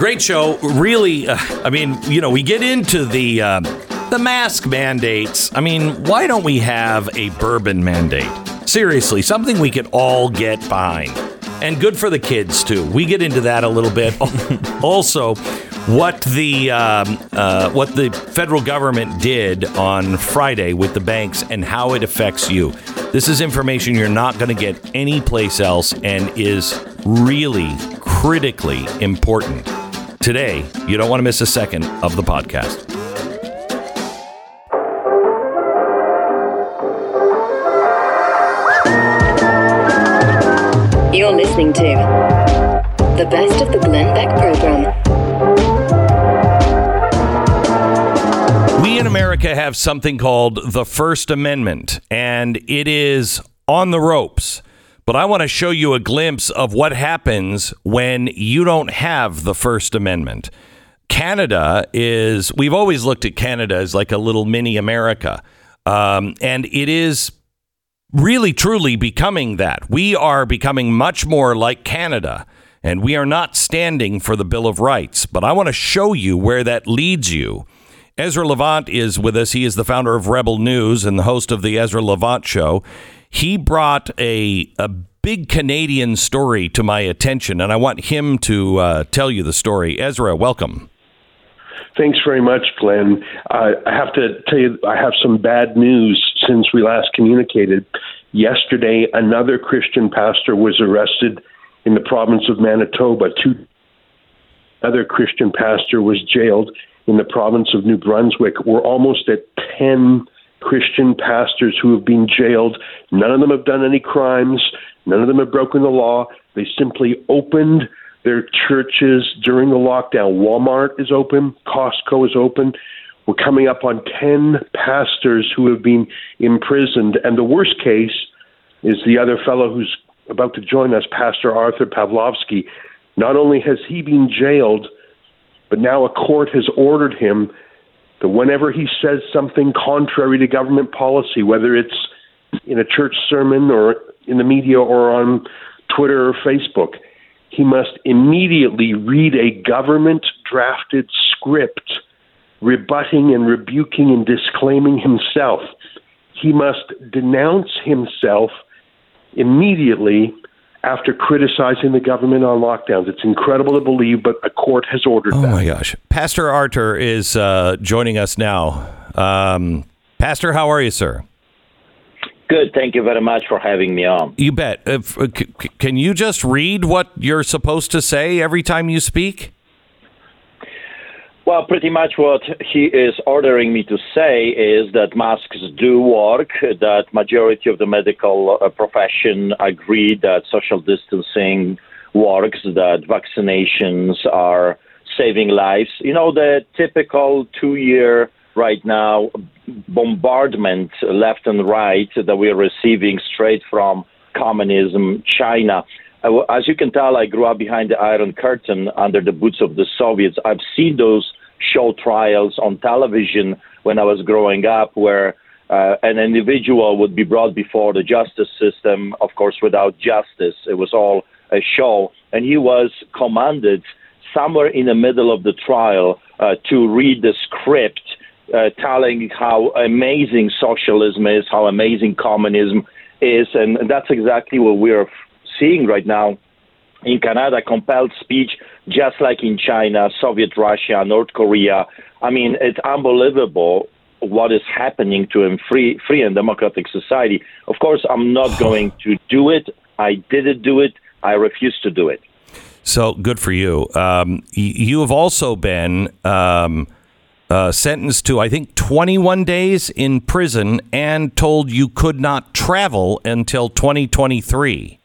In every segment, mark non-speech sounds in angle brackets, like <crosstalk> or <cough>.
Great show. Really, uh, I mean, you know, we get into the uh, the mask mandates. I mean, why don't we have a bourbon mandate? Seriously, something we could all get behind. And good for the kids, too. We get into that a little bit. <laughs> also, what the um, uh, what the federal government did on Friday with the banks and how it affects you. This is information you're not going to get anyplace else and is really critically important. Today, you don't want to miss a second of the podcast. You're listening to the best of the Glenn Beck program. We in America have something called the First Amendment, and it is on the ropes. But I want to show you a glimpse of what happens when you don't have the First Amendment. Canada is, we've always looked at Canada as like a little mini America. Um, and it is really truly becoming that. We are becoming much more like Canada, and we are not standing for the Bill of Rights. But I want to show you where that leads you. Ezra Levant is with us. He is the founder of Rebel News and the host of the Ezra Levant Show. He brought a, a big Canadian story to my attention, and I want him to uh, tell you the story. Ezra, welcome. Thanks very much, Glenn. Uh, I have to tell you, I have some bad news since we last communicated. Yesterday, another Christian pastor was arrested in the province of Manitoba. Two other Christian pastor was jailed in the province of New Brunswick. We're almost at 10 Christian pastors who have been jailed. None of them have done any crimes. None of them have broken the law. They simply opened their churches during the lockdown. Walmart is open, Costco is open. We're coming up on 10 pastors who have been imprisoned. And the worst case is the other fellow who's about to join us, Pastor Artur Pawlowski. Not only has he been jailed, but now a court has ordered him that whenever he says something contrary to government policy, whether it's in a church sermon or in the media or on Twitter or Facebook, he must immediately read a government drafted script rebutting and rebuking and disclaiming himself. He must denounce himself immediately after criticizing the government on lockdowns. It's incredible to believe, but a court has ordered oh that. Oh my gosh. Pastor Artur is uh, joining us now. Um, Pastor, how are you, sir? Good. Thank you very much for having me on. You bet. If, uh, c- can you just read what you're supposed to say every time you speak? Well, pretty much what he is ordering me to say is that masks do work, that majority of the medical uh, profession agree that social distancing works, that vaccinations are saving lives. You know, the typical two year right now bombardment left and right that we are receiving straight from communism, China. As you can tell, I grew up behind the Iron Curtain under the boots of the Soviets. I've seen those show trials on television when I was growing up, where uh, an individual would be brought before the justice system, of course, without justice. It was all a show. And he was commanded somewhere in the middle of the trial uh, to read the script uh, telling how amazing socialism is, how amazing communism is, and that's exactly what we're seeing right now in Canada. Compelled speech, just like in China, Soviet Russia, North Korea. I mean, it's unbelievable what is happening to a free, free and democratic society. Of course, I'm not <sighs> going to do it. I didn't do it. I refuse to do it. So good for you. Um, you have also been. Um, uh, sentenced to, I think, 21 days in prison and told you could not travel until 2023.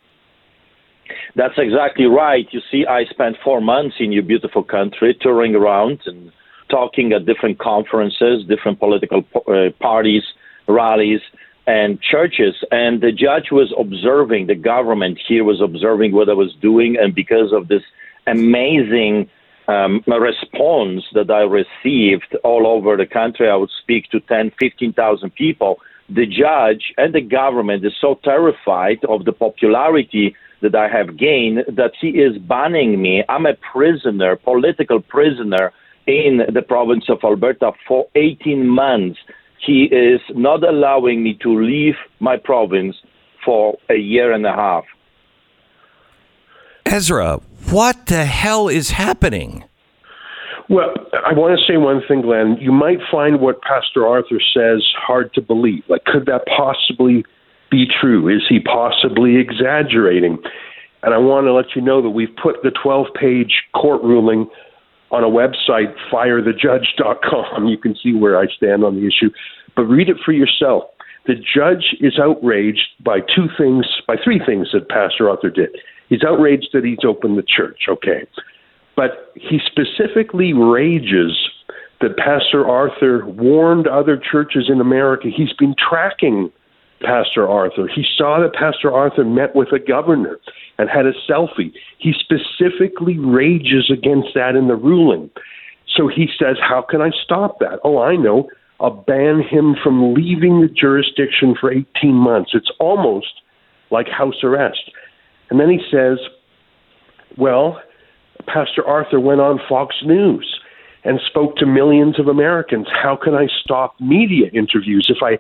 That's exactly right. You see, I spent four months in your beautiful country touring around and talking at different conferences, different political uh, parties, rallies, and churches. And the judge was observing, the government here was observing what I was doing. And because of this amazing um, response that I received all over the country. I would speak to 10, 15,000 people. The judge and the government is so terrified of the popularity that I have gained that he is banning me. I'm a prisoner, political prisoner in the province of Alberta for 18 months. He is not allowing me to leave my province for a year and a half. Ezra, what the hell is happening? Well, I want to say one thing, Glenn. You might find what Pastor Artur says hard to believe. Like, could that possibly be true? Is he possibly exaggerating? And I want to let you know that we've put the 12 page court ruling on a website, firethejudge.com. You can see where I stand on the issue, but read it for yourself. The judge is outraged by two things, by three things that Pastor Artur did. He's outraged that he's opened the church, okay. But he specifically rages that Pastor Artur warned other churches in America. He's been tracking Pastor Artur. He saw that Pastor Artur met with a governor and had a selfie. He specifically rages against that in the ruling. So he says, How can I stop that? Oh, I know. I'll ban him from leaving the jurisdiction for 18 months. It's almost like house arrest. And then he says, Well, Pastor Artur went on Fox News and spoke to millions of Americans. How can I stop media interviews? If I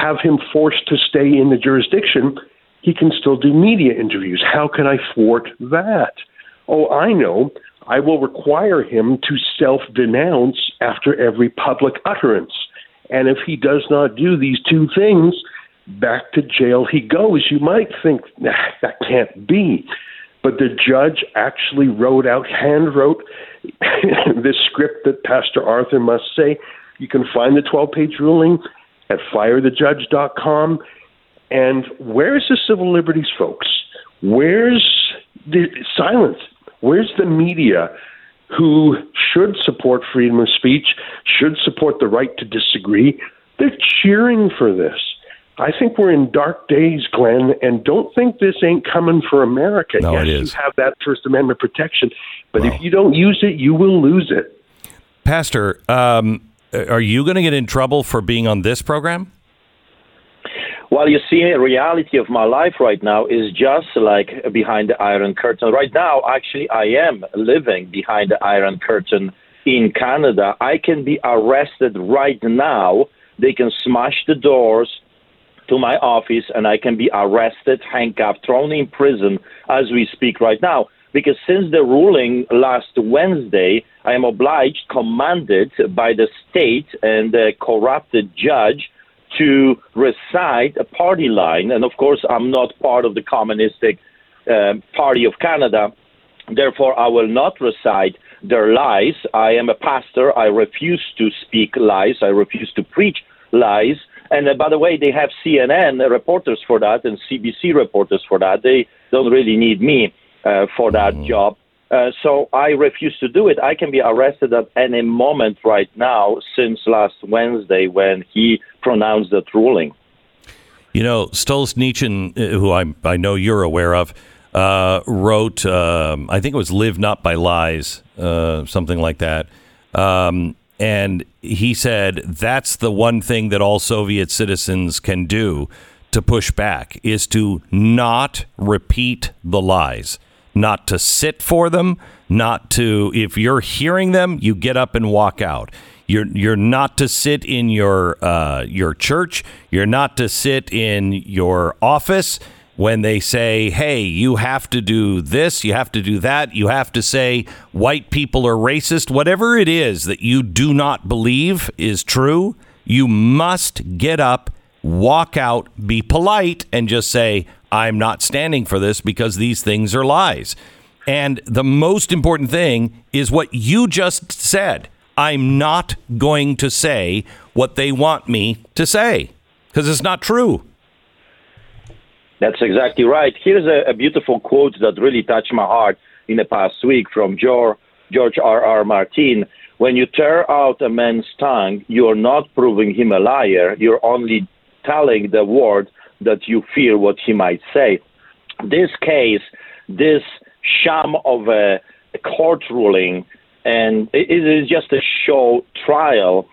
have him forced to stay in the jurisdiction, he can still do media interviews. How can I thwart that? Oh, I know. I will require him to self denounce after every public utterance. And if he does not do these two things, back to jail he goes. You might think, nah, that can't be. But the judge actually wrote out, hand wrote <laughs> this script that Pastor Artur must say. You can find the 12 page ruling at firethejudge.com. And where's the civil liberties, folks? Where's the silence? Where's the media who should support freedom of speech, should support the right to disagree? They're cheering for this. I think we're in dark days, Glenn, and don't think this ain't coming for America. No, yes, it is. you have that First Amendment protection, but if you don't use it, you will lose it. Pastor, um, Uh, are you going to get in trouble for being on this program? Well, you see, the reality of my life right now is just like behind the Iron Curtain. Right now, actually, I am living behind the Iron Curtain in Canada. I can be arrested right now. They can smash the doors to my office and I can be arrested, handcuffed, thrown in prison as we speak right now. Because since the ruling last Wednesday, I am obliged, commanded by the state and the corrupted judge to recite a party line. And of course, I'm not part of the Communistic um Party of Canada. Therefore, I will not recite their lies. I am a pastor. I refuse to speak lies. I refuse to preach lies. And uh, by the way, they have CNN reporters for that and CBC reporters for that. They don't really need me uh, for that job. Uh, so I refuse to do it. I can be arrested at any moment right now since last Wednesday when he pronounced that ruling. You know, Solzhenitsyn, uh, who I, I know you're aware of, uh, wrote, um, I think it was Live Not by Lies, uh, something like that. Um, and he said that's the one thing that all Soviet citizens can do to push back is to not repeat the lies, not to sit for them, not to, if you're hearing them, you get up and walk out. You're you're not to sit in your uh, your church. You're not to sit in your office when they say, "Hey, you have to do this. You have to do that. You have to say white people are racist." Whatever it is that you do not believe is true, you must get up, walk out, be polite, and just say, "I'm not standing for this because these things are lies." And the most important thing is what you just said. I'm not going to say what they want me to say because it's not true. That's exactly right. Here's a, a beautiful quote that really touched my heart in the past week from George, George R. R. Martin. When you tear out a man's tongue, you're not proving him a liar. You're only telling the word that you fear what he might say. This case, this sham of a, a court ruling, and it, it is just a show trial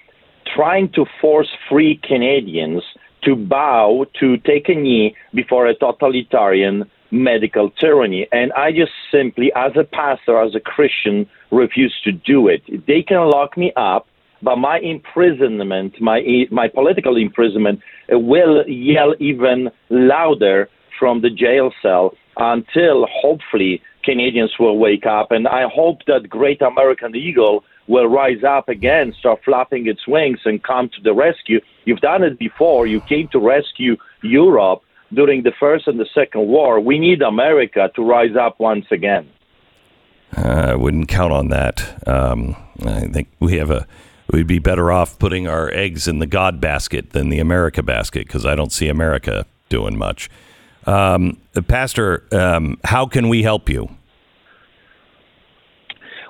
trying to force free Canadians to bow, to take a knee before a totalitarian medical tyranny. And I just simply, as a pastor, as a Christian, refuse to do it. They can lock me up, but my imprisonment, my my political imprisonment, uh, will yell even louder from the jail cell until hopefully Canadians will wake up. And I hope that great American eagle will rise up again, start flapping its wings, and come to the rescue. You've done it before. You came to rescue Europe during the First and the Second War. We need America to rise up once again. Uh, I wouldn't count on that. Um, I think we have a. We'd be better off putting our eggs in the God basket than the America basket because I don't see America doing much. Um, Pastor, um, how can we help you?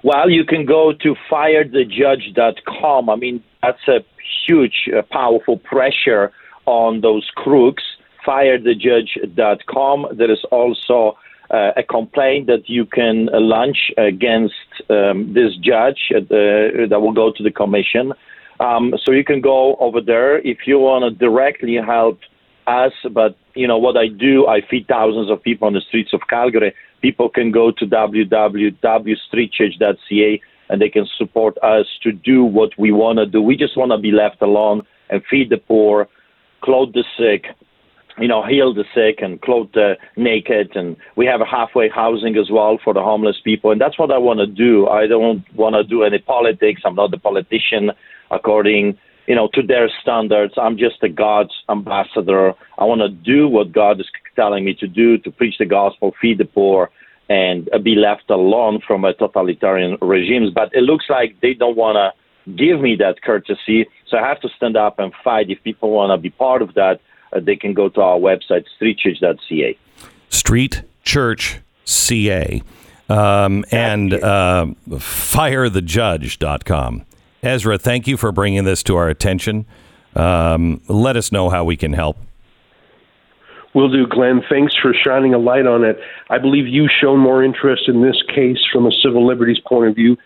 Well, you can go to firethejudge.com. I mean, that's a huge, uh, powerful pressure on those crooks. Firethejudge.com. There is also uh, a complaint that you can uh, launch against um, this judge uh, that will go to the commission. Um, so you can go over there if you want to directly help us. But you know what I do? I feed thousands of people on the streets of Calgary. People can go to www.streetchurch.ca and they can support us to do what we want to do. We just want to be left alone and feed the poor, clothe the sick, you know, heal the sick and clothe the naked. And we have a halfway housing as well for the homeless people. And that's what I want to do. I don't want to do any politics. I'm not a politician according, you know, to their standards. I'm just a God's ambassador. I want to do what God is telling me to do to preach the gospel, feed the poor, and be left alone from a totalitarian regimes. But it looks like they don't want to give me that courtesy. So I have to stand up and fight. If people want to be part of that, uh, they can go to our website, streetchurch.ca. Street Church CA. Um, and uh, firethejudge.com. Ezra, thank you for bringing this to our attention. Um, let us know how we can help. Will do, Glenn. Thanks for shining a light on it. I believe you've shown more interest in this case from a civil liberties point of view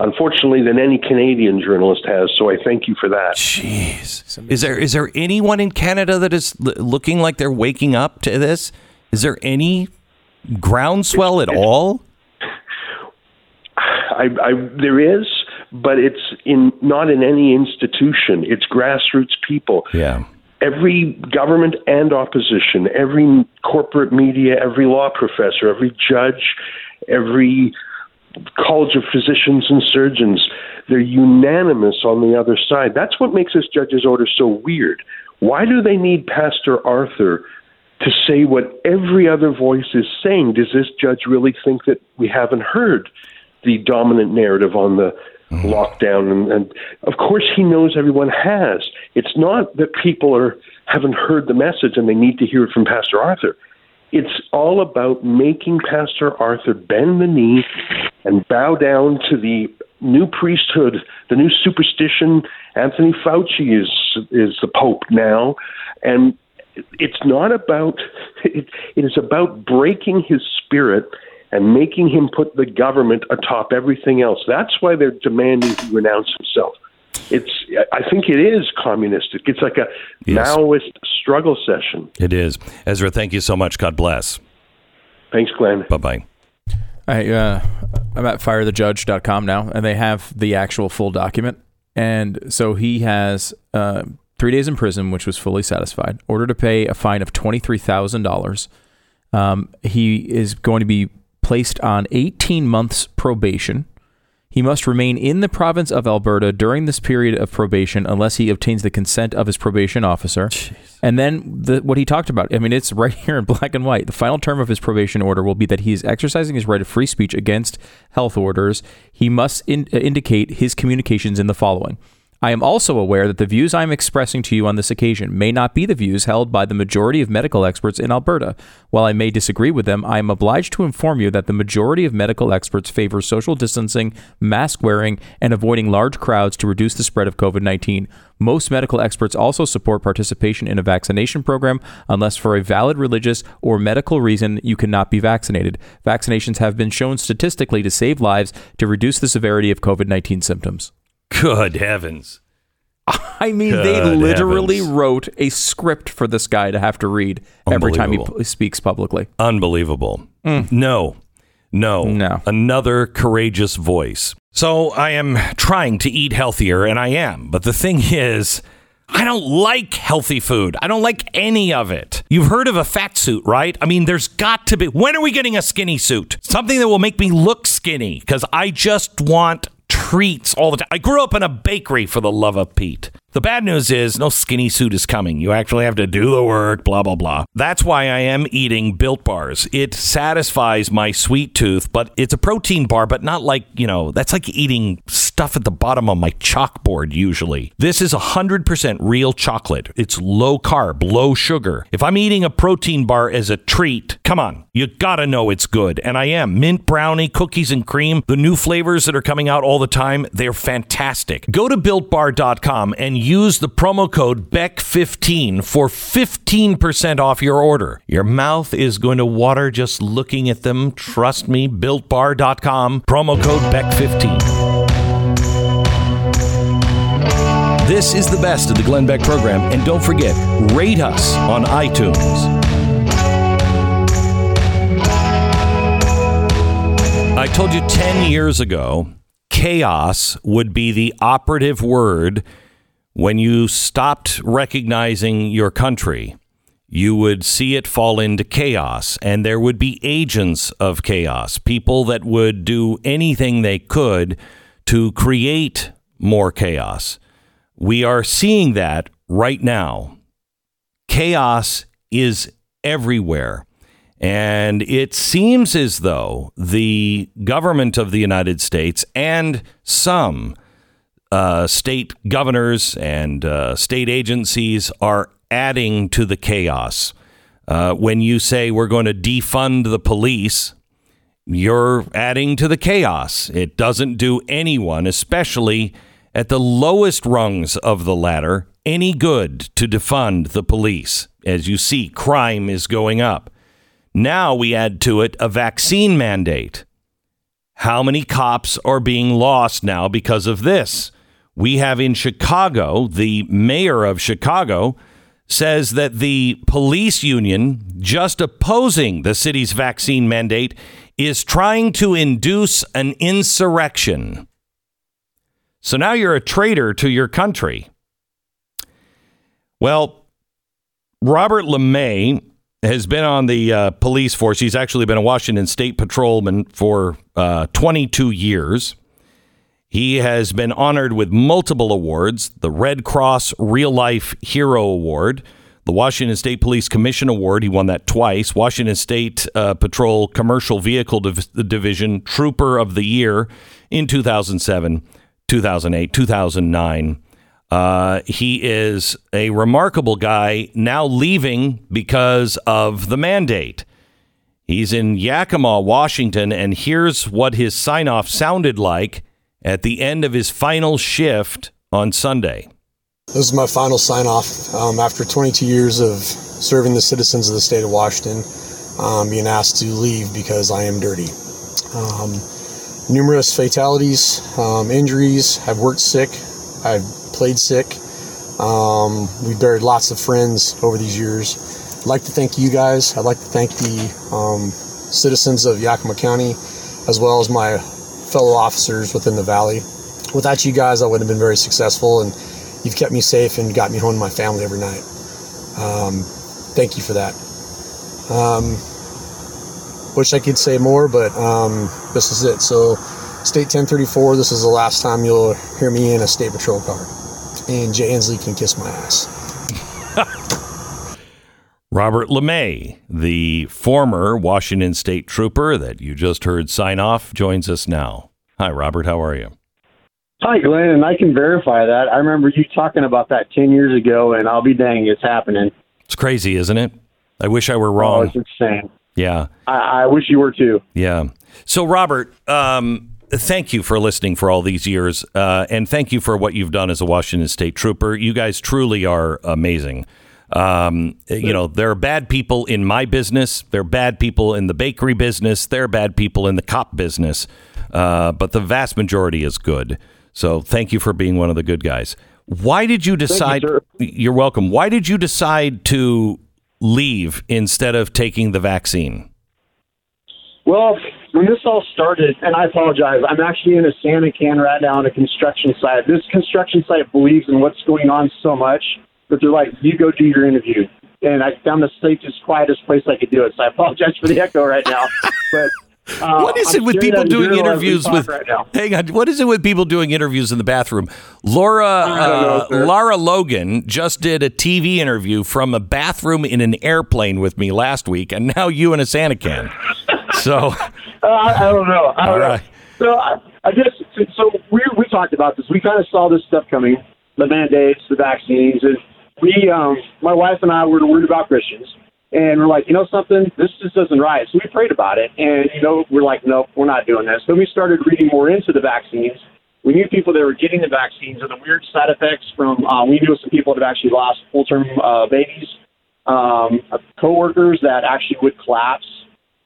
unfortunately, than any Canadian journalist has. So I thank you for that. Jeez, is there is there anyone in Canada that is l- looking like they're waking up to this? Is there any groundswell at all? I, I, there is, but it's in not in any institution. It's grassroots people. Yeah. Every government and opposition, every corporate media, every law professor, every judge, every College of Physicians and Surgeons. They're unanimous on the other side. That's what makes this judge's order so weird. Why do they need Pastor Artur to say what every other voice is saying? Does this judge really think that we haven't heard the dominant narrative on the mm-hmm. lockdown? And, and of course, he knows everyone has. It's not that people are haven't heard the message and they need to hear it from Pastor Artur. It's all about making Pastor Artur bend the knee and bow down to the new priesthood, the new superstition. Anthony Fauci is is the Pope now, and it's not about. <laughs> It, it is about breaking his spirit and making him put the government atop everything else. That's why they're demanding he renounce himself it's I think it is communistic. It's like a yes. Maoist struggle session. It is. Ezra, thank you so much. God bless. Thanks, Glenn. Bye bye. I, uh, I'm at firethejudge.com now, and they have the actual full document. And so he has uh, three days in prison, which was fully satisfied, order to pay a fine of $23,000. Um, he is going to be placed on 18 months probation he must remain in the province of Alberta during this period of probation unless he obtains the consent of his probation officer. Jeez. And then the, what he talked about, I mean, it's right <laughs> here in black and white. The final term of his probation order will be that he is exercising his right of free speech against health orders. He must in, uh, indicate his communications in the following I am also aware that the views I am expressing to you on this occasion may not be the views held by the majority of medical experts in Alberta. While I may disagree with them, I am obliged to inform you that the majority of medical experts favor social distancing, mask wearing, and avoiding large crowds to reduce the spread of COVID 19. Most medical experts also support participation in a vaccination program unless for a valid religious or medical reason you cannot be vaccinated. Vaccinations have been shown statistically to save lives to reduce the severity of COVID 19 symptoms. Good heavens. I mean, they literally heavens. wrote a script for this guy to have to read every time he p- speaks publicly. Unbelievable. Mm. No, no, No. Another courageous voice. So I am trying to eat healthier, and I am. But the thing is, I don't like healthy food. I don't like any of it. You've heard of a fat suit, right? I mean, there's got to be. When are we getting a skinny suit? Something that will make me look skinny because I just want treats all the time. I grew up in a bakery for the love of Pete. The bad news is no skinny suit is coming. You actually have to do the work, blah, blah, blah. That's why I am eating built bars. It satisfies my sweet tooth, but it's a protein bar, but not like, you know, that's like eating stuff at the bottom of my chalkboard usually. This is 100% real chocolate. It's low carb, low sugar. If I'm eating a protein bar as a treat, come on, you gotta know it's good. And I am. Mint brownie, cookies and cream, the new flavors that are coming out all the time, they're fantastic. Go to builtbar.com and use the promo code BECK15 for 15% off your order. Your mouth is going to water just looking at them. Trust me, builtbar.com, promo code BECK15. This is the best of the Glenn Beck program. And don't forget, rate us on iTunes. I told you 10 years ago, chaos would be the operative word when you stopped recognizing your country. You would see it fall into chaos, and there would be agents of chaos, people that would do anything they could to create more chaos. We are seeing that right now. Chaos is everywhere. And it seems as though the government of the United States and some uh, state governors and uh, state agencies are adding to the chaos. Uh, when you say we're going to defund the police, you're adding to the chaos. It doesn't do anyone, especially at the lowest rungs of the ladder, any good to defund the police. As you see, crime is going up. Now we add to it a vaccine mandate. How many cops are being lost now because of this? We have in Chicago, the mayor of Chicago says that the police union, just opposing the city's vaccine mandate, is trying to induce an insurrection. So now you're a traitor to your country. Well, Robert LaMay has been on the uh, police force. He's actually been a Washington State patrolman for uh, 22 years. He has been honored with multiple awards the Red Cross Real Life Hero Award, the Washington State Police Commission Award. He won that twice. Washington State uh, Patrol Commercial Vehicle Div- Division Trooper of the Year in 2007, 2008, 2009. Uh, he is a remarkable guy now leaving because of the mandate. He's in Yakima, Washington, and here's what his sign off sounded like at the end of his final shift on Sunday. This is my final sign off um, after 22 years of serving the citizens of the state of Washington, um, being asked to leave because I am dirty. Um, numerous fatalities, um, injuries. I've worked sick. I've played sick. Um, we buried lots of friends over these years. I'd like to thank you guys. I'd like to thank the um, citizens of Yakima County, as well as my fellow officers within the valley. Without you guys, I wouldn't have been very successful, and you've kept me safe and got me home to my family every night. Um, thank you for that. Um, wish I could say more, but um, this is it. So, State 1034, this is the last time you'll hear me in a state patrol car. And Jay Inslee can kiss my ass. Robert LaMay, the former Washington State trooper that you just heard sign off, joins us now. Hi, Robert. How are you? Hi, Glenn, and I can verify that. I remember you talking about that 10 years ago, and I'll be dang, it's happening. It's crazy, isn't it? I wish I were Oh, wrong. it's insane. yeah. I, I wish you were too. Yeah. So, Robert, um, thank you for listening for all these years, uh, and thank you for what you've done as a Washington State trooper. You guys truly are amazing. Um, you know, there are bad people in my business. There are bad people in the bakery business. There are bad people in the cop business. Uh, but the vast majority is good. So, thank you for being one of the good guys. Why did you decide? sir. you're welcome. Why did you decide to leave instead of taking the vaccine? Well, when this all started, and I apologize, I'm actually in a Sani-Can right now on a construction site. This construction site believes in what's going on so much that they're like, you go do your interview. And I found the safest, quietest place I could do it. So I apologize for the echo right now. <laughs> But uh, What is I'm it with people doing girl as we interviews with? right. Hang on. What is it with people doing interviews in the bathroom? Laura know, uh, sir. Lara Logan just did a TV interview from a bathroom in an airplane with me last week, and now you and a Sani-Can. <laughs> So, Uh, I, I don't know. I don't know. right. So I, I guess so. We we talked about this. We kind of saw this stuff coming, the mandates, the vaccines, and we, um, my wife and I, were worried about Christians, and we're like, you know something, this just isn't right. So we prayed about it, and you know, we're like, nope, we're not doing this. Then we started reading more into the vaccines. We knew people that were getting the vaccines and the weird side effects from. Uh, we knew some people that have actually lost full term uh, babies, um, coworkers that actually would collapse.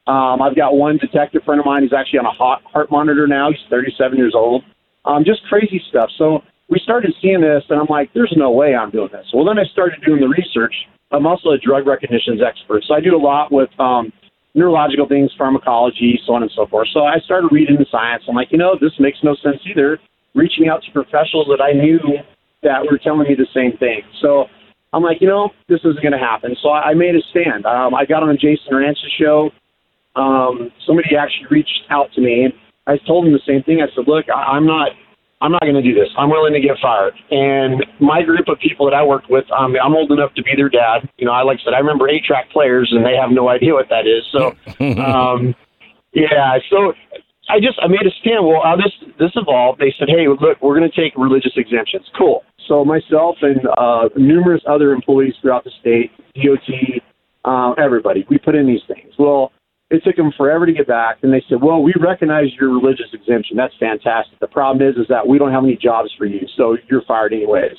Um, I've got one detective friend of mine who's actually on a heart monitor now. He's 37 years old. Um, just crazy stuff. So we started seeing this, and I'm like, there's no way I'm doing this. Well, then I started doing the research. I'm also a drug recognitions expert, so I do a lot with um, neurological things, pharmacology, so on and so forth. So I started reading the science. I'm like, you know, this makes no sense either. Reaching out to professionals that I knew that were telling me the same thing. So I'm like, you know, this isn't going to happen. So I I made a stand. Um, I got on Jason Rantz's show um, somebody actually reached out to me and I told them the same thing. I said, look, I, I'm not, I'm not going to do this. I'm willing to get fired. And my group of people that I worked with, um, I'm old enough to be their dad. You know, I like I said, I remember eight track players and they have no idea what that is. So, <laughs> um, yeah, so I just, I made a stand. Well, how this, this evolved. They said, hey, look, we're going to take religious exemptions. Cool. So myself and uh, numerous other employees throughout the state, DOT, uh, everybody, we put in these things. Well, it took them forever to get back. And they said, well, we recognize your religious exemption. That's fantastic. The problem is, is that we don't have any jobs for you, so you're fired anyways.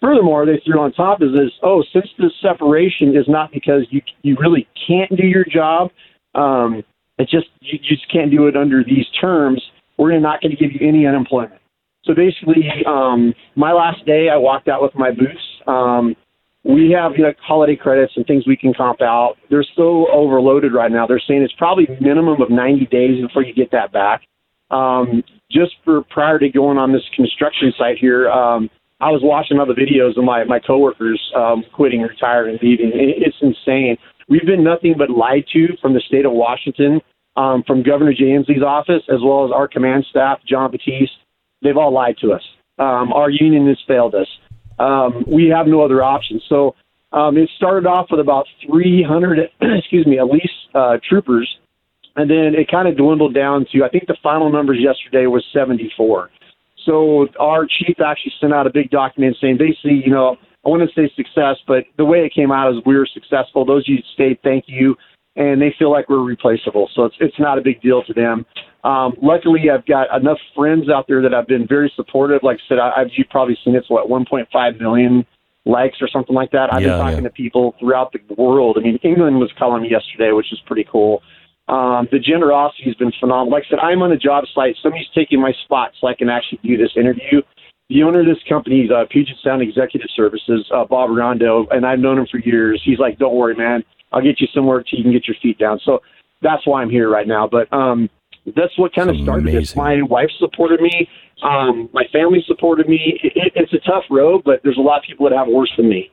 Furthermore, they threw on top of this, oh, since this separation is not because you you really can't do your job, um, it's just you, you just can't do it under these terms. We're not going to give you any unemployment. So basically, um, my last day, I walked out with my boots. Um, we have you know holiday credits and things we can comp out. They're so overloaded right now. They're saying it's probably minimum of 90 days before you get that back. Um, just for prior to going on this construction site here, um, I was watching other videos of my my coworkers um, quitting, retiring, and leaving. It's insane. We've been nothing but lied to from the state of Washington, um, from Governor Jay Inslee's office, as well as our command staff, John Batiste. They've all lied to us. Um, our union has failed us. Um, we have no other options. So um, it started off with about 300, <clears throat> excuse me, at least uh, troopers, and then it kind of dwindled down to I think the final numbers yesterday was 74. So our chief actually sent out a big document saying basically, you know, I want to say success, but the way it came out is we were successful. Those you stayed, thank you, and they feel like we're replaceable. So it's it's not a big deal to them. Um, luckily, I've got enough friends out there that I've been very supportive. Like I said, I, I've you've probably seen it's what 1.5 million likes or something like that. I've Yeah, been talking yeah. to people throughout the world. I mean, England was calling me yesterday, which is pretty cool. Um, the generosity has been phenomenal. Like I said, I'm on a job site. Somebody's taking my spot so I can actually do this interview. The owner of this company is uh, Puget Sound Executive Services, uh, Bob Rondo, and I've known him for years. He's like, "Don't worry, man. I'll get you somewhere till you can get your feet down." So that's why I'm here right now. But um, that's what kind of started this. My wife supported me. Um, my family supported me. It, it, it's a tough road, but there's a lot of people that have worse than me.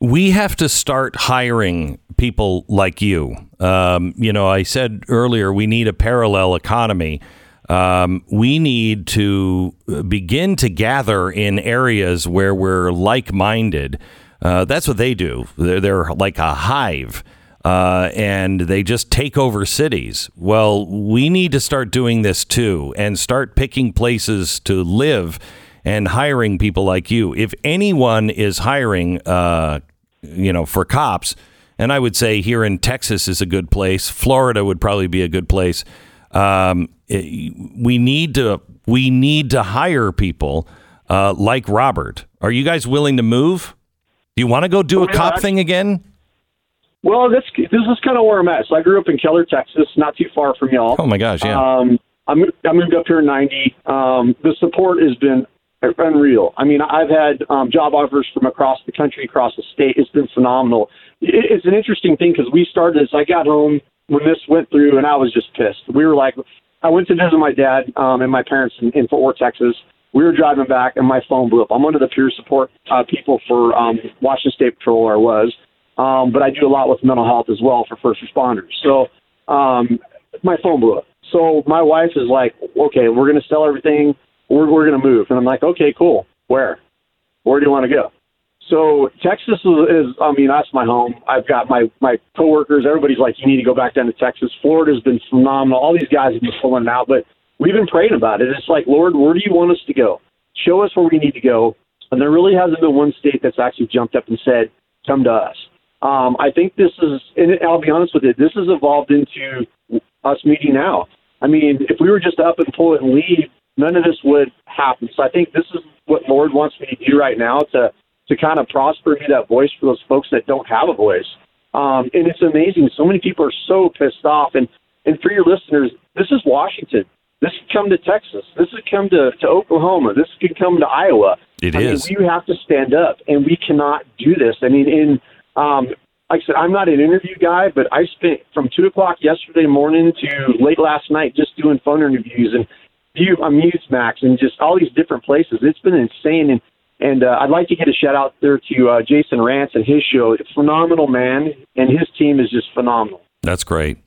we have to start hiring people like you. Um, you know, I said earlier we need a parallel economy. Um, we need to begin to gather in areas where we're like minded. Uh, that's what they do. They're, they're like a hive. Uh, and they just take over cities. Well, we need to start doing this too and start picking places to live and hiring people like you. If anyone is hiring, uh, you know, for cops, and I would say here in Texas is a good place. Florida would probably be a good place. Um, it- we need to we need to hire people uh, like Robert. Are you guys willing to move? Do you want to go do a cop thing again? Well, this this is kind of where I'm at. So I grew up in Keller, Texas, not too far from y'all. Oh my gosh, yeah. Um, I moved, I moved up here in '90. Um, the support has been unreal. I mean, I've had um, job offers from across the country, across the state. It's been phenomenal. It, it's an interesting thing because we started this. I got home when this went through, and I was just pissed. We were like, I went to visit my dad um, and my parents in, in Fort Worth, Texas. We were driving back, and my phone blew up. I'm one of the peer support uh, people for um, Washington State Patrol, or was, um, but I do a lot with mental health as well for first responders. So um, my phone blew up. So my wife is like, okay, we're going to sell everything. We're, we're going to move. And I'm like, okay, cool. Where? Where do you want to go? So Texas is, is, I mean, that's my home. I've got my my coworkers. Everybody's like, you need to go back down to Texas. Florida's been phenomenal. All these guys have been pulling it out, but we've been praying about it. It's like, Lord, where do you want us to go? Show us where we need to go. And there really hasn't been one state that's actually jumped up and said, come to us. Um, I think this is, and I'll be honest with you, this has evolved into us meeting now. I mean, if we were just up and pull it and leave, none of this would happen. So I think this is what Lord wants me to do right now to to kind of prosper, be that voice for those folks that don't have a voice. Um, and it's amazing. So many people are so pissed off. And and for your listeners, this is Washington. This could come to Texas. This could come to, to Oklahoma. This could come to Iowa. It I is. Mean, we have to stand up, and we cannot do this. I mean, in um, like I said, I'm not an interview guy, but I spent from two o'clock yesterday morning to late last night just doing phone interviews and view on Newsmax and just all these different places. It's been insane, and and uh, I'd like to get a shout out there to uh, Jason Rantz and his show. It's phenomenal, man, and his team is just phenomenal. That's great.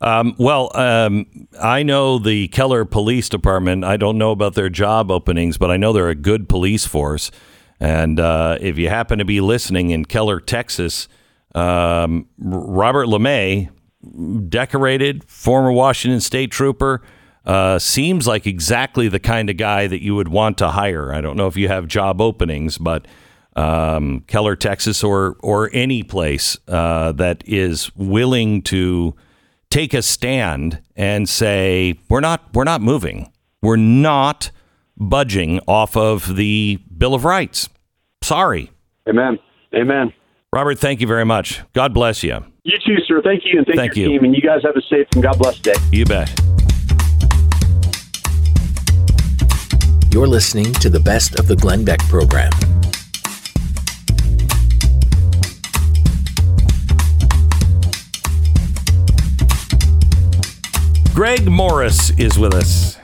Um, well, um, I know the Keller Police Department. I don't know about their job openings, but I know they're a good police force. And uh, if you happen to be listening in Keller, Texas, um, Robert LaMay, decorated former Washington State trooper, uh, seems like exactly the kind of guy that you would want to hire. I don't know if you have job openings, but um, Keller, Texas, or or any place uh, that is willing to take a stand and say we're not we're not moving, we're not budging off of the Bill of Rights. Sorry. Amen. Amen. Robert, thank you very much. God bless you. You too, sir. Thank you, and thank, Thank your you. team. And you guys have a safe and God bless day. You bet. You're listening to the best of the Glenn Beck program. Greg Morris is with us.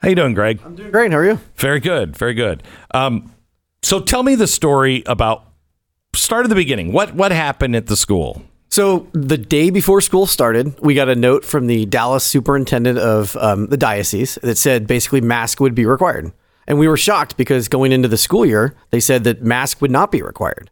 How you doing, Greg? I'm doing great. How are you? Very good. Very good. Um, so tell me the story about start at the beginning. What what happened at the school? So the day before school started, we got a note from the Dallas superintendent of um, the diocese that said basically mask would be required. And we were shocked because going into the school year, they said that mask would not be required.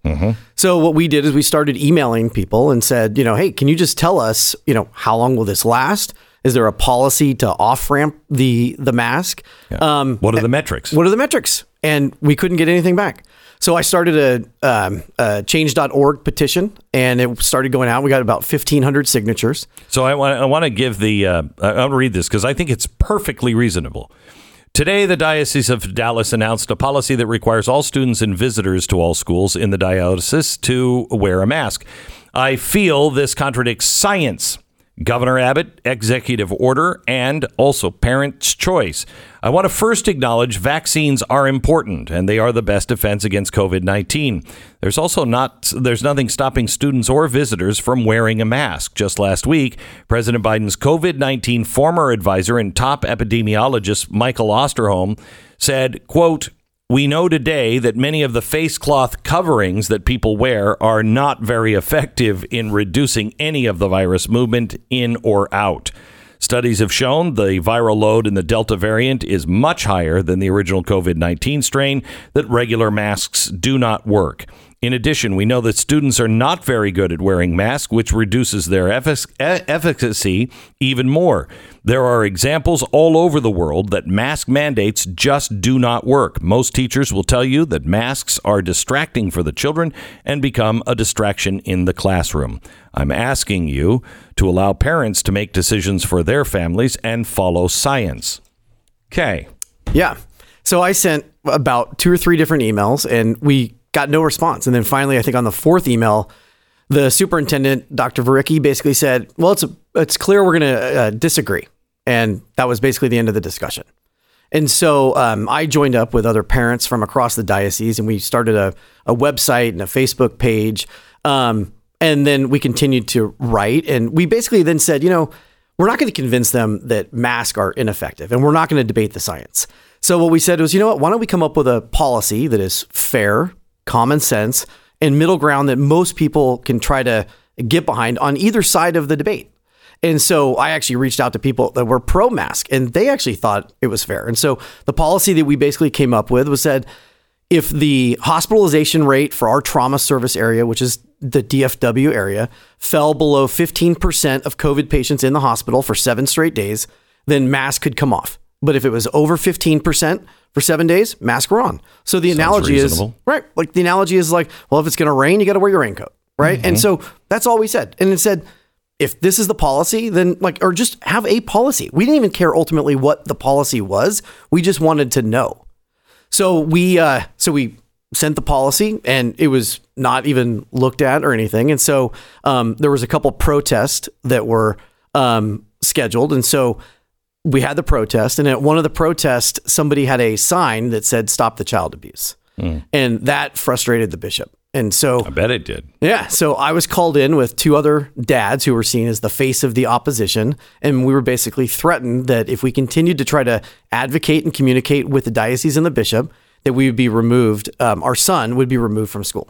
So what we did is we started emailing people and said, you know, hey, can you just tell us, you know, how long will this last? Is there a policy to off ramp the the mask? Um, What are the metrics? what are the metrics? And we couldn't get anything back. So I started a, um, a change.org petition and it started going out. We got about 1,500 signatures. So I want I want to give the uh, I'll read this because I think it's perfectly reasonable. Today, the Diocese of Dallas announced a policy that requires all students and visitors to all schools in the diocese to wear a mask. I feel this contradicts science. Governor Abbott, executive order, and also parents' choice. I want to first acknowledge vaccines are important and they are the best defense against COVID-19. There's also not there's nothing stopping students or visitors from wearing a mask. Just last week, President Biden's COVID-19 former advisor and top epidemiologist Michael Osterholm said, quote, we know today that many of the face cloth coverings that people wear are not very effective in reducing any of the virus movement in or out. Studies have shown the viral load in the Delta variant is much higher than the original COVID 19 strain, that regular masks do not work. In addition, we know that students are not very good at wearing masks, which reduces their efficacy even more. There are examples all over the world that mask mandates just do not work. Most teachers will tell you that masks are distracting for the children and become a distraction in the classroom. I'm asking you to allow parents to make decisions for their families and follow science. Okay. Yeah. So I sent about two or three different emails and we got no response. And then finally, I think on the fourth email, the superintendent, Dr. Vereecke, basically said, well, it's, it's clear we're going to uh, disagree. And that was basically the end of the discussion. And so um, I joined up with other parents from across the diocese, and we started a, a website and a Facebook page. Um, and then we continued to write, and we basically then said, you know, we're not going to convince them that masks are ineffective, and we're not going to debate the science. So what we said was, you know what? Why don't we come up with a policy that is fair, common sense, and middle ground that most people can try to get behind on either side of the debate. And so I actually reached out to people that were pro mask and they actually thought it was fair. And so the policy that we basically came up with was said if the hospitalization rate for our trauma service area, which is the DFW area, fell below 15% of COVID patients in the hospital for seven straight days, then mask could come off. But if it was over 15% for seven days, mask were on. So the analogy reasonable. is right. Like the analogy is like, well, if it's going to rain, you got to wear your raincoat, right? And so that's all we said. And it said, if this is the policy, then like, or just have a policy. We didn't even care ultimately what the policy was. We just wanted to know. So we, uh, so we sent the policy, and it was not even looked at or anything. And so um, there was a couple protests that were um, scheduled, and so we had the protest. And at one of the protests, somebody had a sign that said "Stop the child abuse," and that frustrated the bishop. And so I bet it did. yeah. So I was called in with two other dads who were seen as the face of the opposition. And we were basically threatened that if we continued to try to advocate and communicate with the diocese and the bishop, that we would be removed, um, our son would be removed from school.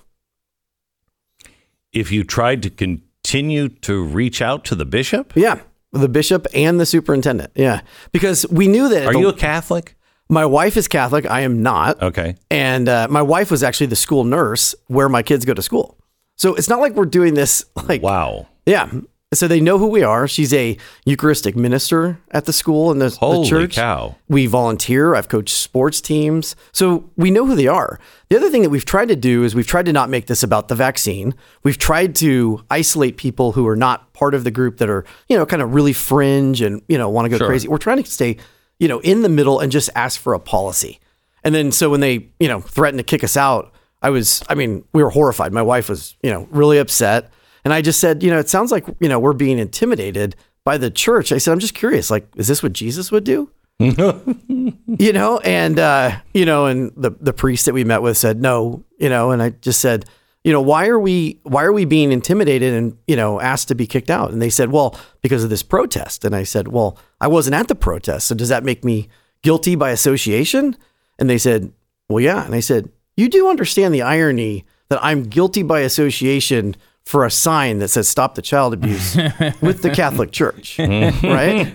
If you tried to continue to reach out to the bishop, Yeah. The bishop and the superintendent. Yeah. Because we knew that. are the- you a Catholic? my wife is Catholic. I am not. Okay. And uh, my wife was actually the school nurse where my kids go to school. So it's not like we're doing this like Wow. Yeah. So they know who we are. She's a Eucharistic minister at the school and the, the Holy church. cow. We volunteer. I've coached sports teams. So we know who they are. The other thing that we've tried to do is we've tried to not make this about the vaccine. We've tried to isolate people who are not part of the group that are, you know, kind of really fringe and, you know, want to go Sure. crazy. We're trying to stay, you know, in the middle and just ask for a policy. And then so when they, you know, threatened to kick us out, I was, I mean, we were horrified. My wife was, you know, really upset. And I just said, you know, it sounds like, you know, we're being intimidated by the church. I said, I'm just curious, like, is this what Jesus would do? <laughs> you know, and uh, you know, and the the priest that we met with said no, you know, and I just said, you know, why are we why are we being intimidated and you know asked to be kicked out? And they said, well, because of this protest. And I said, well, I wasn't at the protest, so does that make me guilty by association? And they said, well, yeah. And I said, you do understand the irony that I'm guilty by association for a sign that says "Stop the Child Abuse" <laughs> with the Catholic Church, right?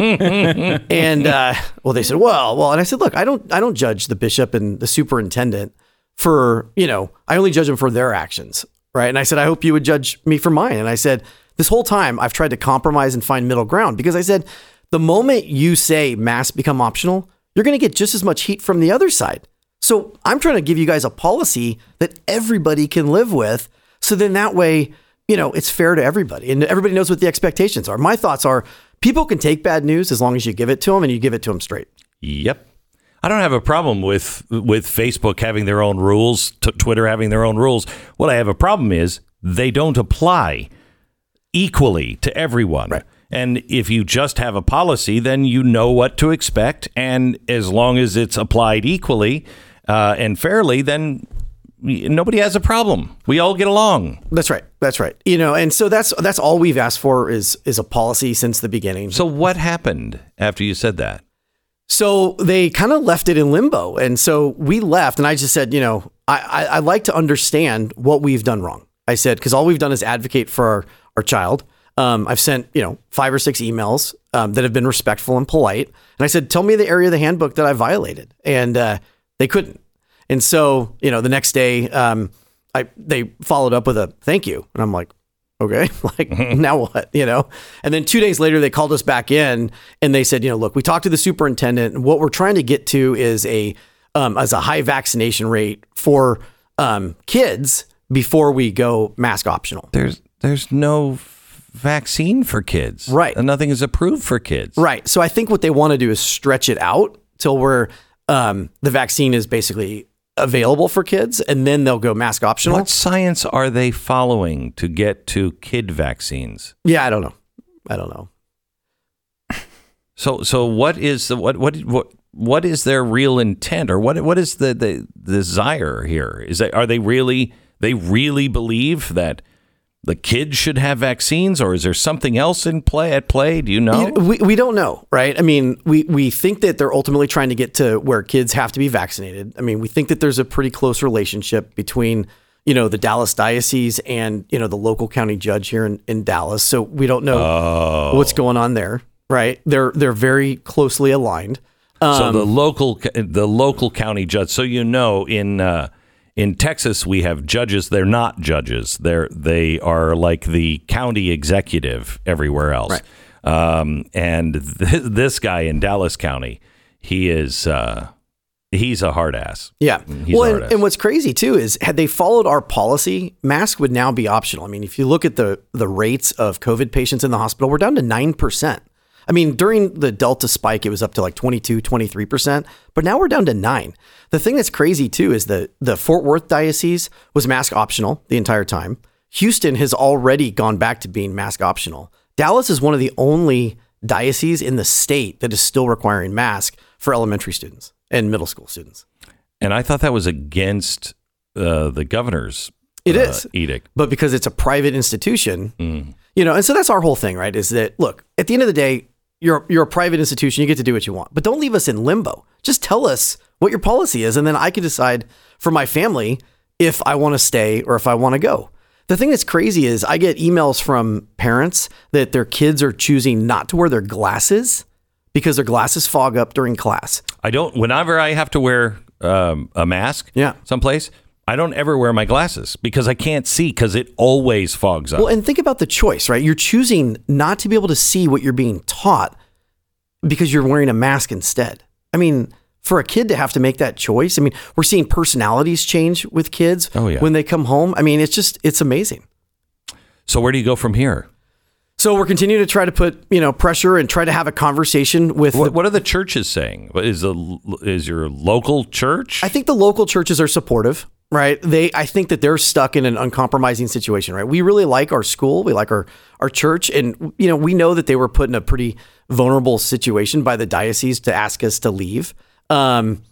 and uh, well, they said, well, well, and I said, look, I don't, I don't judge the bishop and the superintendent for, you know, I only judge them for their actions, right? And I said, I hope you would judge me for mine. And I said, this whole time I've tried to compromise and find middle ground because I said, the moment you say mass become optional, you're going to get just as much heat from the other side. So I'm trying to give you guys a policy that everybody can live with. So then that way, you know, it's fair to everybody and everybody knows what the expectations are. My thoughts are people can take bad news as long as you give it to them and you give it to them straight. Yep. I don't have a problem with with Facebook having their own rules, t- Twitter having their own rules. What I have a problem is they don't apply equally to everyone. And if you just have a policy, then you know what to expect, and as long as it's applied equally uh, and fairly, then nobody has a problem. We all get along. That's right. That's right. You know, and so that's that's all we've asked for is is a policy since the beginning. So what happened after you said that? So they kind of left it in limbo. And so we left, and I just said, you know, I, I, I like to understand what we've done wrong. I said, because all we've done is advocate for our, our child. Um, I've sent, you know, five or six emails um, that have been respectful and polite. And I said, tell me the area of the handbook that I violated. And uh, they couldn't. And so, you know, the next day, um, I they followed up with a thank you. And I'm like, okay, <laughs> like now what, you know? And then two days later, they called us back in and they said, you know, look, we talked to the superintendent, and what we're trying to get to is a um, as a high vaccination rate for um, kids before we go mask optional. There's there's no vaccine for kids. Right. And nothing is approved for kids. Right. So I think what they want to do is stretch it out till where um, the vaccine is basically available for kids, and then they'll go mask optional. What science are they following to get to kid vaccines? Yeah, I don't know. I don't know. So so what is the what what what what is their real intent, or what what is the the, desire here? Is that are they really they really believe that the kids should have vaccines, or is there something else in play at play? Do you know? We, we don't know, right? I mean, we, we think that they're ultimately trying to get to where kids have to be vaccinated. I mean, we think that there's a pretty close relationship between, you know, the Dallas diocese and, you know, the local county judge here in, in Dallas. So we don't know Oh. what's going on there, right? They're they're very closely aligned. so Um, the local the local county judge. So you know in uh, in Texas we have judges. They're not judges. They're they are like the county executive everywhere else. Um, and th- this guy in Dallas County, he is uh, he's a hard ass. Yeah. He's well, and, and what's crazy too is had they followed our policy, mask would now be optional. I mean, if you look at the the rates of COVID patients in the hospital, we're down to 9%. I mean, during the Delta spike, it was up to like 22, 23%, but now we're down to 9. The thing that's crazy too is that the Fort Worth diocese was mask optional the entire time. Houston has already gone back to being mask optional. Dallas is one of the only dioceses in the state that is still requiring mask for elementary students and middle school students. And I thought that was against uh, the governor's It uh, is. edict. but because it's a private institution, Mm. you know, and so that's our whole thing, right? Is that look at the end of the day, you're you're a private institution, you get to do what you want, but don't leave us in limbo. Just tell us what your policy is, and then I can decide for my family if I want to stay or if I want to go. The thing that's crazy is I get emails from parents that their kids are choosing not to wear their glasses because their glasses fog up during class. I don't. Whenever I have to wear um, a mask, Yeah. someplace, I don't ever wear my glasses because I can't see because it always fogs up. Well, and think about the choice, right? You're choosing not to be able to see what you're being taught because you're wearing a mask instead. I mean, for a kid to have to make that choice, I mean, we're seeing personalities change with kids Oh, yeah. when they come home. I mean, it's just, it's amazing. so where do you go from here? So we're continuing to try to put, you know, pressure and try to have a conversation with What, the- what are the churches saying? Is the is your local church? I think the local churches are supportive, right? They I think that they're stuck in an uncompromising situation, right? We really like our school, we like our our church and you know, we know that they were put in a pretty vulnerable situation by the diocese to ask us to leave. Um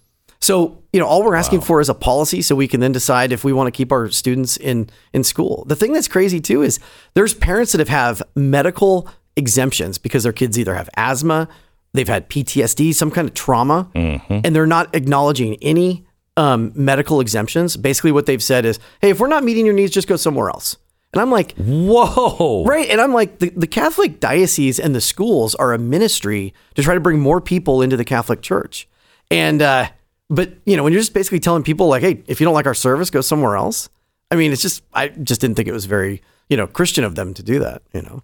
so, you know, all we're asking for is a policy so we can then decide if we want to keep our students in in school. The thing that's crazy too is there's parents that have have medical exemptions because their kids either have asthma, they've had PTSD, some kind of trauma, and they're not acknowledging any um, medical exemptions. Basically, what they've said is, "Hey, if we're not meeting your needs, just go somewhere else." And I'm like, Whoa! Right. And I'm like, the, the Catholic diocese and the schools are a ministry to try to bring more people into the Catholic Church. And, uh, but, you know, when you're just basically telling people, like, hey, if you don't like our service, go somewhere else. I mean, it's just, I just didn't think it was very, you know, Christian of them to do that, you know.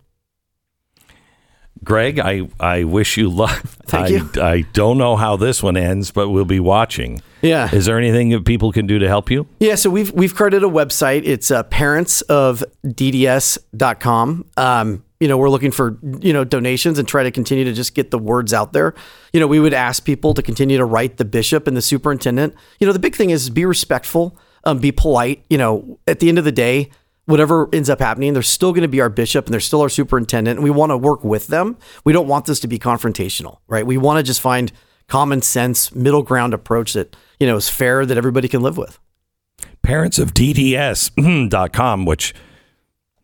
Greg, I, I wish you luck. <laughs> Thank I, you. I don't know how this one ends, but we'll be watching. Yeah. Is there anything that people can do to help you? Yeah, so we've we've created a website. It's uh, parentsofdds.com. Um, you know, we're looking for you know donations and try to continue to just get the words out there. You know, we would ask people to continue to write the bishop and the superintendent. You know, the big thing is be respectful, um, be polite. You know, at the end of the day, whatever ends up happening, they're still going to be our bishop and they're still our superintendent, and we want to work with them. We don't want this to be confrontational, right? We want to just find common sense, middle ground approach that you know is fair that everybody can live with. parentsofdds.com, <clears throat> which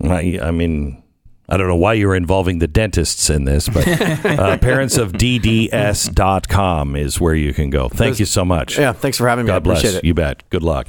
I, I mean, I don't know why you're involving the dentists in this, but <laughs> uh, parentsofdds.com is where you can go. Thank you so much. Yeah, thanks for having me. I God bless. it. You bet. Good luck.